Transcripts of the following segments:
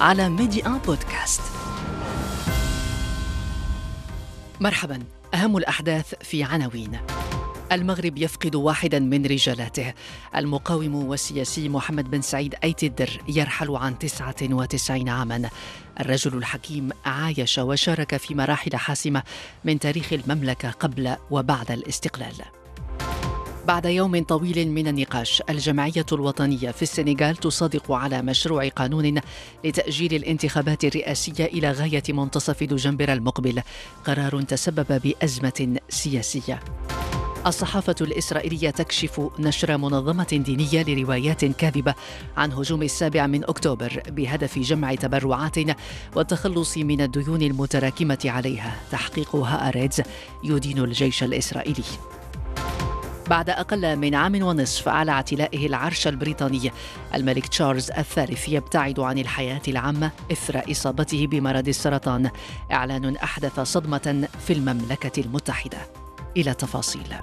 على ميدي ان بودكاست. مرحبا. أهم الأحداث في عناوين. المغرب يفقد واحدا من رجالاته. المقاوم والسياسي محمد بن سعيد أيت الدر يرحل عن 99 عاما. الرجل الحكيم عايش وشارك في مراحل حاسمة من تاريخ المملكة قبل وبعد الاستقلال. بعد يوم طويل من النقاش الجمعية الوطنية في السنغال تصادق على مشروع قانون لتأجيل الانتخابات الرئاسية إلى غاية منتصف دجنبر المقبل. قرار تسبب بأزمة سياسية. الصحافة الإسرائيلية تكشف نشر منظمة دينية لروايات كاذبة عن هجوم السابع من أكتوبر بهدف جمع تبرعات والتخلص من الديون المتراكمة عليها تحقيق هآريدز يدين الجيش الإسرائيلي. بعد أقل من عام ونصف على اعتلائه العرش البريطاني. الملك تشارلز الثالث يبتعد عن الحياة العامة إثر إصابته بمرض السرطان. إعلان أحدث صدمة في المملكة المتحدة. إلى تفاصيل.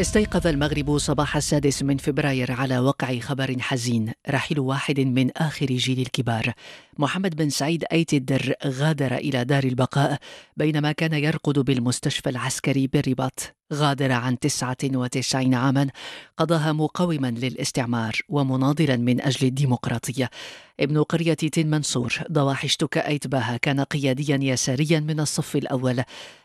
استيقظ المغرب صباح السادس من فبراير على وقع خبر حزين رحيل واحد من آخر جيل الكبار. محمد بن سعيد أيت الدر غادر إلى دار البقاء بينما كان يرقد بالمستشفى العسكري بالرباط. غادر عن 99 عاما قضاها مقاوما للاستعمار ومناضلا من أجل الديمقراطية. ابن قرية تين منصور ضواحي اشتكى أيتباها كان قياديا يساريا من الصف الأول.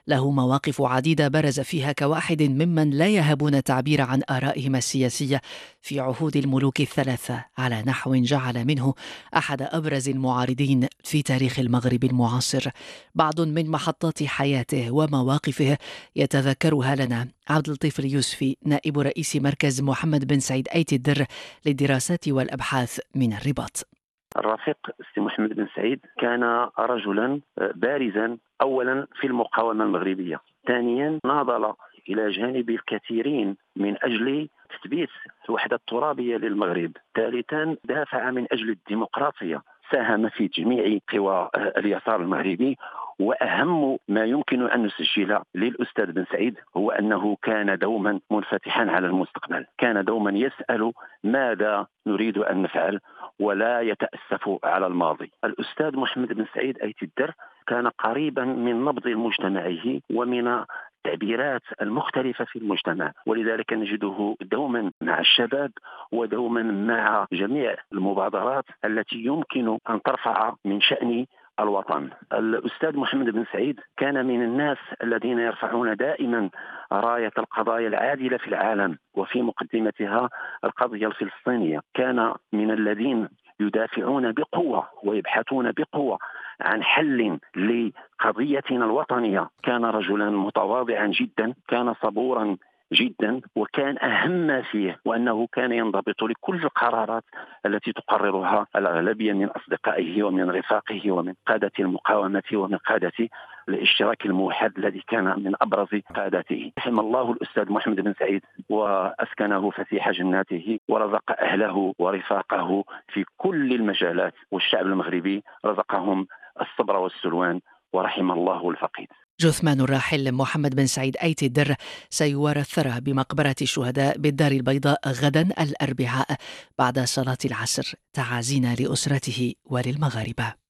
له مواقف عديدة برز فيها كواحد ممن لا يهبون التعبير عن آرائهم السياسية. في عهود الملوك الثلاثة على نحو جعل منه أحد أبرز المعارضين في تاريخ المغرب المعاصر. بعض من محطات حياته ومواقفه يتذكرها لنا. عبد اللطيف اليوسفي نائب رئيس مركز محمد بن سعيد أيت الدر للدراسات والأبحاث من الرباط. الرفيق سي محمد بن سعيد كان رجلا بارزا اولا في المقاومة المغربية. ثانيا ناضل إلى جانب الكثيرين من أجل تثبيت الوحده الترابيه للمغرب. ثالثا دافع من أجل الديمقراطية. ساهم في جميع قوى اليسار المغربي. وأهم ما يمكن أن نسجل للأستاذ بن سعيد هو أنه كان دوما منفتحا على المستقبل، كان دوما يسأل ماذا نريد أن نفعل. ولا يتأسف على الماضي. الأستاذ محمد بن سعيد ايت الدر كان قريبا من نبض مجتمعه ومن التعبيرات المختلفة في المجتمع ولذلك نجده دوما مع الشباب ودوما مع جميع المبادرات التي يمكن أن ترفع من شأن الوطن. الأستاذ محمد بن سعيد كان من الناس الذين يرفعون دائما راية القضايا العادلة في العالم وفي مقدمتها القضية الفلسطينية. كان من الذين يدافعون بقوة ويبحثون بقوة عن حل لقضيتنا الوطنية. كان رجلا متواضعا جدا كان صبورا جدا وكان أهم ما فيه وأنه كان ينضبط لكل القرارات التي تقررها الأغلبية من أصدقائه ومن رفاقه ومن قادة المقاومة ومن قادة الاشتراك الموحد الذي كان من أبرز قادته. رحم الله الأستاذ محمد بن سعيد وأسكنه فسيح جناته ورزق أهله ورفاقه في كل المجالات والشعب المغربي رزقهم الصبر والسلوان ورحم الله الفقيد. جثمان الراحل محمد بن سعيد أيت الدر سيوارى الثرى بمقبرة الشهداء بالدار البيضاء غدا الأربعاء بعد صلاة العصر تعازينا لأسرته وللمغاربة.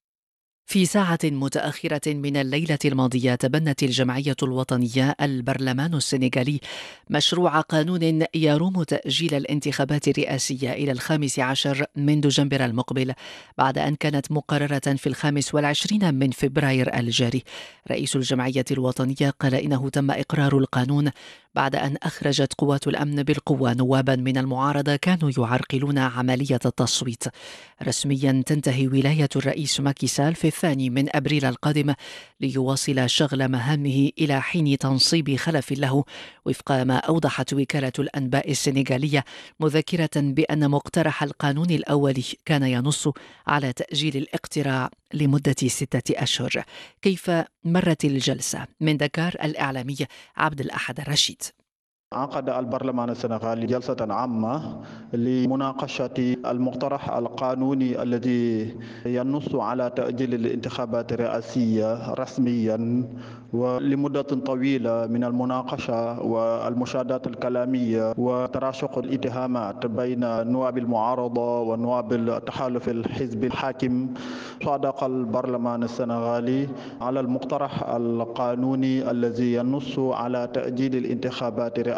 في ساعة متأخرة من الليلة الماضية تبنت الجمعية الوطنية البرلمان السنغالي مشروع قانون يروم تأجيل الانتخابات الرئاسية إلى الخامس عشر من دجنبر المقبل بعد أن كانت مقررة في الخامس والعشرين من فبراير الجاري. رئيس الجمعية الوطنية قال إنه تم إقرار القانون بعد أن أخرجت قوات الأمن بالقوة نوابا من المعارضة كانوا يعرقلون عملية التصويت. رسميا تنتهي ولاية الرئيس ماكي سال في الثاني من أبريل القادم ليواصل شغل مهامه إلى حين تنصيب خلف له وفق ما أوضحت وكالة الأنباء السنغالية مذكرة بأن مقترح القانون الأولي كان ينص على تأجيل الاقتراع لمدة ستة أشهر. كيف مرت الجلسة؟ من دكار الإعلامي عبد الأحد الرشيد. عقد البرلمان السنغالي جلسة عامة لمناقشة المقترح القانوني الذي ينص على تأجيل الانتخابات الرئاسية رسميا ولمدة طويلة من المناقشة والمشاهدات الكلامية وتراشق الاتهامات بين نواب المعارضة ونواب التحالف الحزب الحاكم. صادق البرلمان السنغالي على المقترح القانوني الذي ينص على تأجيل الانتخابات الرئاسية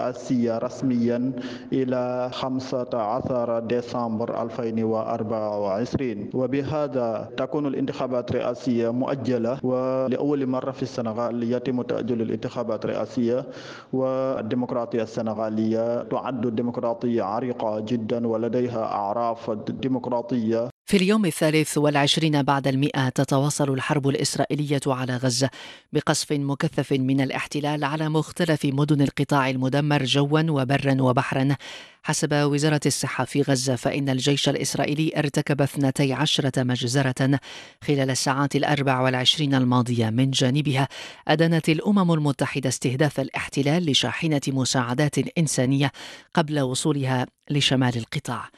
رسميا إلى 15 ديسمبر 2024 وبهذا تكون الانتخابات الرئاسية مؤجلة ولأول مرة في السنغال يتم تأجيل الانتخابات الرئاسية. والديمقراطية السنغالية تعد ديمقراطية عريقة جدا ولديها أعراف ديمقراطية في اليوم الثالث والعشرين بعد المئة تتواصل الحرب الإسرائيلية على غزة بقصف مكثف من الاحتلال على مختلف مدن القطاع المدمر جوا وبرا وبحرا. حسب وزارة الصحة في غزة فإن الجيش الإسرائيلي ارتكب 12 مجزرة خلال الساعات الأربع والعشرين الماضية من جانبها. أدانت الأمم المتحدة استهداف الاحتلال لشاحنة مساعدات إنسانية قبل وصولها لشمال القطاع.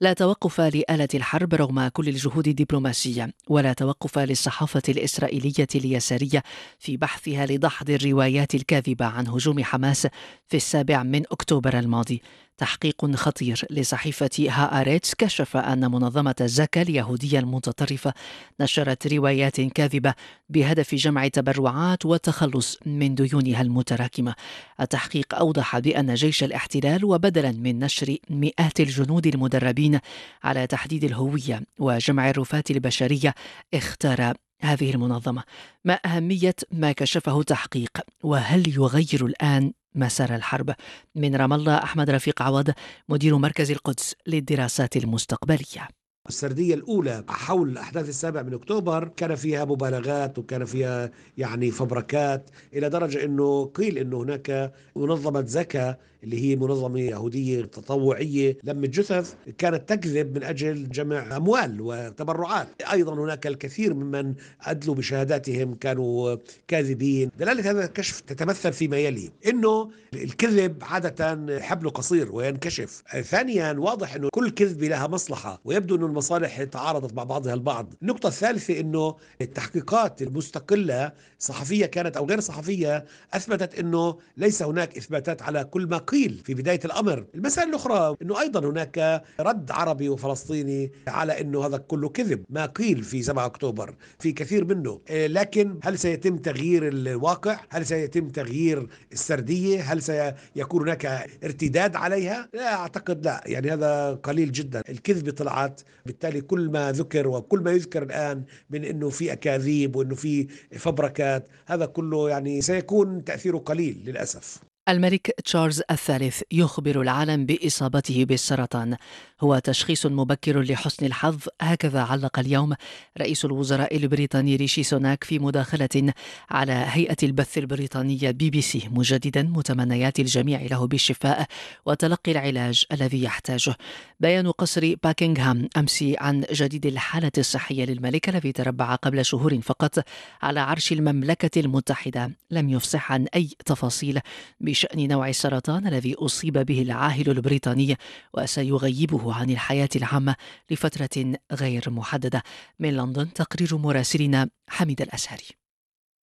لا توقف لآلة الحرب رغم كل الجهود الدبلوماسية ولا توقف للصحافة الإسرائيلية اليسارية في بحثها لدحض الروايات الكاذبة عن هجوم حماس في السابع من أكتوبر الماضي. تحقيق خطير لصحيفة هآريتس كشف أن منظمة زكا اليهودية المتطرفة نشرت روايات كاذبة بهدف جمع تبرعات والتخلص من ديونها المتراكمة. التحقيق أوضح بأن جيش الاحتلال وبدلا من نشر مئات الجنود المدربين على تحديد الهوية وجمع الرفات البشرية اختار هذه المنظمة. ما أهمية ما كشفه التحقيق؟ وهل يغير الآن مسار الحرب. من رام الله أحمد رفيق عوض مدير مركز القدس للدراسات المستقبلية. السردية الأولى حول احداث السابع من أكتوبر. كان فيها مبالغات وكان فيها يعني فبركات إلى درجة إنه قيل إنه هناك منظمة زكا اللي هي منظمة يهودية تطوعية لمت جثث كانت تكذب من أجل جمع أموال وتبرعات. أيضا هناك الكثير ممن أدلوا بشهاداتهم كانوا كاذبين. دلالة هذا الكشف تتمثل فيما يلي أنه الكذب عادة حبله قصير وينكشف. ثانيا واضح أنه كل كذبة لها مصلحة ويبدو أن المصالح تعارضت مع بعضها البعض. النقطة الثالثة أنه التحقيقات المستقلة صحفية كانت أو غير صحفية أثبتت أنه ليس هناك إثباتات على كل ما قيل في بداية الأمر. المسألة الأخرى أنه أيضا هناك رد عربي وفلسطيني على أنه هذا كله كذب ما قيل في 7 أكتوبر في كثير منه. آه، لكن هل سيتم تغيير الواقع؟ هل سيتم تغيير السردية؟ هل سيكون هناك ارتداد عليها؟ لا أعتقد لا. يعني هذا قليل جدا. الكذبة طلعت بالتالي كل ما ذكر وكل ما يذكر الآن من أنه في أكاذيب وأنه في فبركات هذا كله يعني سيكون تأثيره قليل للأسف. الملك تشارلز الثالث يخبر العالم بإصابته بالسرطان. هو تشخيص مبكر لحسن الحظ. هكذا علق اليوم رئيس الوزراء البريطاني ريشي سوناك في مداخلة على هيئة البث البريطانية بي بي سي مجددا متمنيات الجميع له بالشفاء وتلقي العلاج الذي يحتاجه. بيان قصر باكنغهام أمس عن جديد الحالة الصحية للملك الذي تربع قبل شهور فقط على عرش المملكة المتحدة. لم يفصح عن أي تفاصيل بشأن نوع السرطان الذي أصيب به العاهل البريطاني وسيغيبه. عن الحياة العامة لفترة غير محددة. من لندن تقرير مراسلنا حميد الأسهري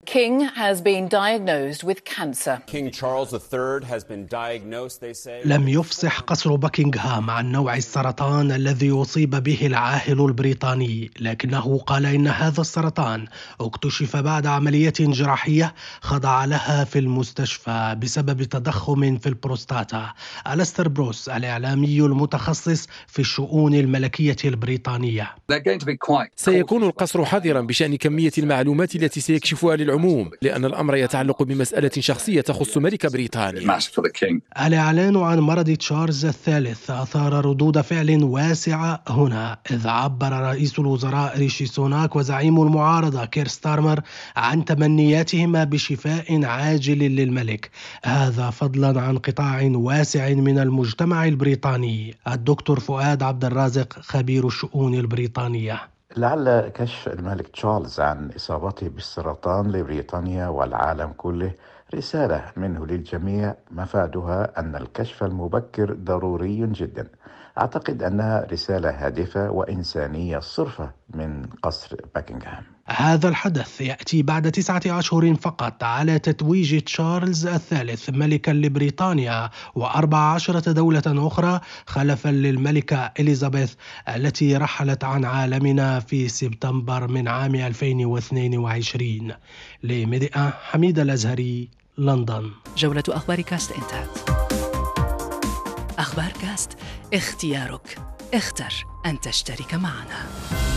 King has been diagnosed with cancer. King Charles III has been diagnosed, they say. لم يفصح قصر بكنغهام عن نوع السرطان الذي أصيب به العاهل البريطاني، لكنه قال إن هذا السرطان اكتشف بعد عملية جراحية خضع لها في المستشفى بسبب تضخم في البروستاتا. ألستر بروس الإعلامي المتخصص في الشؤون الملكية البريطانية. سيكون القصر حذرا بشأن كمية المعلومات التي سيكشفها للعلماء العموم لأن الأمر يتعلق بمسألة شخصية تخص ملك بريطانيا. الإعلان عن مرض تشارلز الثالث أثار ردود فعل واسعة هنا إذ عبر رئيس الوزراء ريشي سوناك وزعيم المعارضة كير ستارمر عن تمنياتهما بشفاء عاجل للملك. هذا فضلا عن قطاع واسع من المجتمع البريطاني. الدكتور فؤاد عبد الرازق خبير الشؤون البريطانية. لعل كشف الملك تشارلز عن إصابته بالسرطان لبريطانيا والعالم كله رسالة منه للجميع. مفادها أن الكشف المبكر ضروري جدا. أعتقد أنها رسالة هادفة وإنسانية صرفة من قصر باكنغهام هذا الحدث يأتي بعد تسعة أشهر فقط على تتويج تشارلز الثالث ملكا لبريطانيا وأربع عشرة دولة أخرى خلفا للملكة إليزابيث التي رحلت عن عالمنا في سبتمبر من عام 2022 لمدئة حميد الأزهري لندن. جولة أخبار كاست إنتهت. أخبار كاست اختيارك. اختر أن تشترك معنا.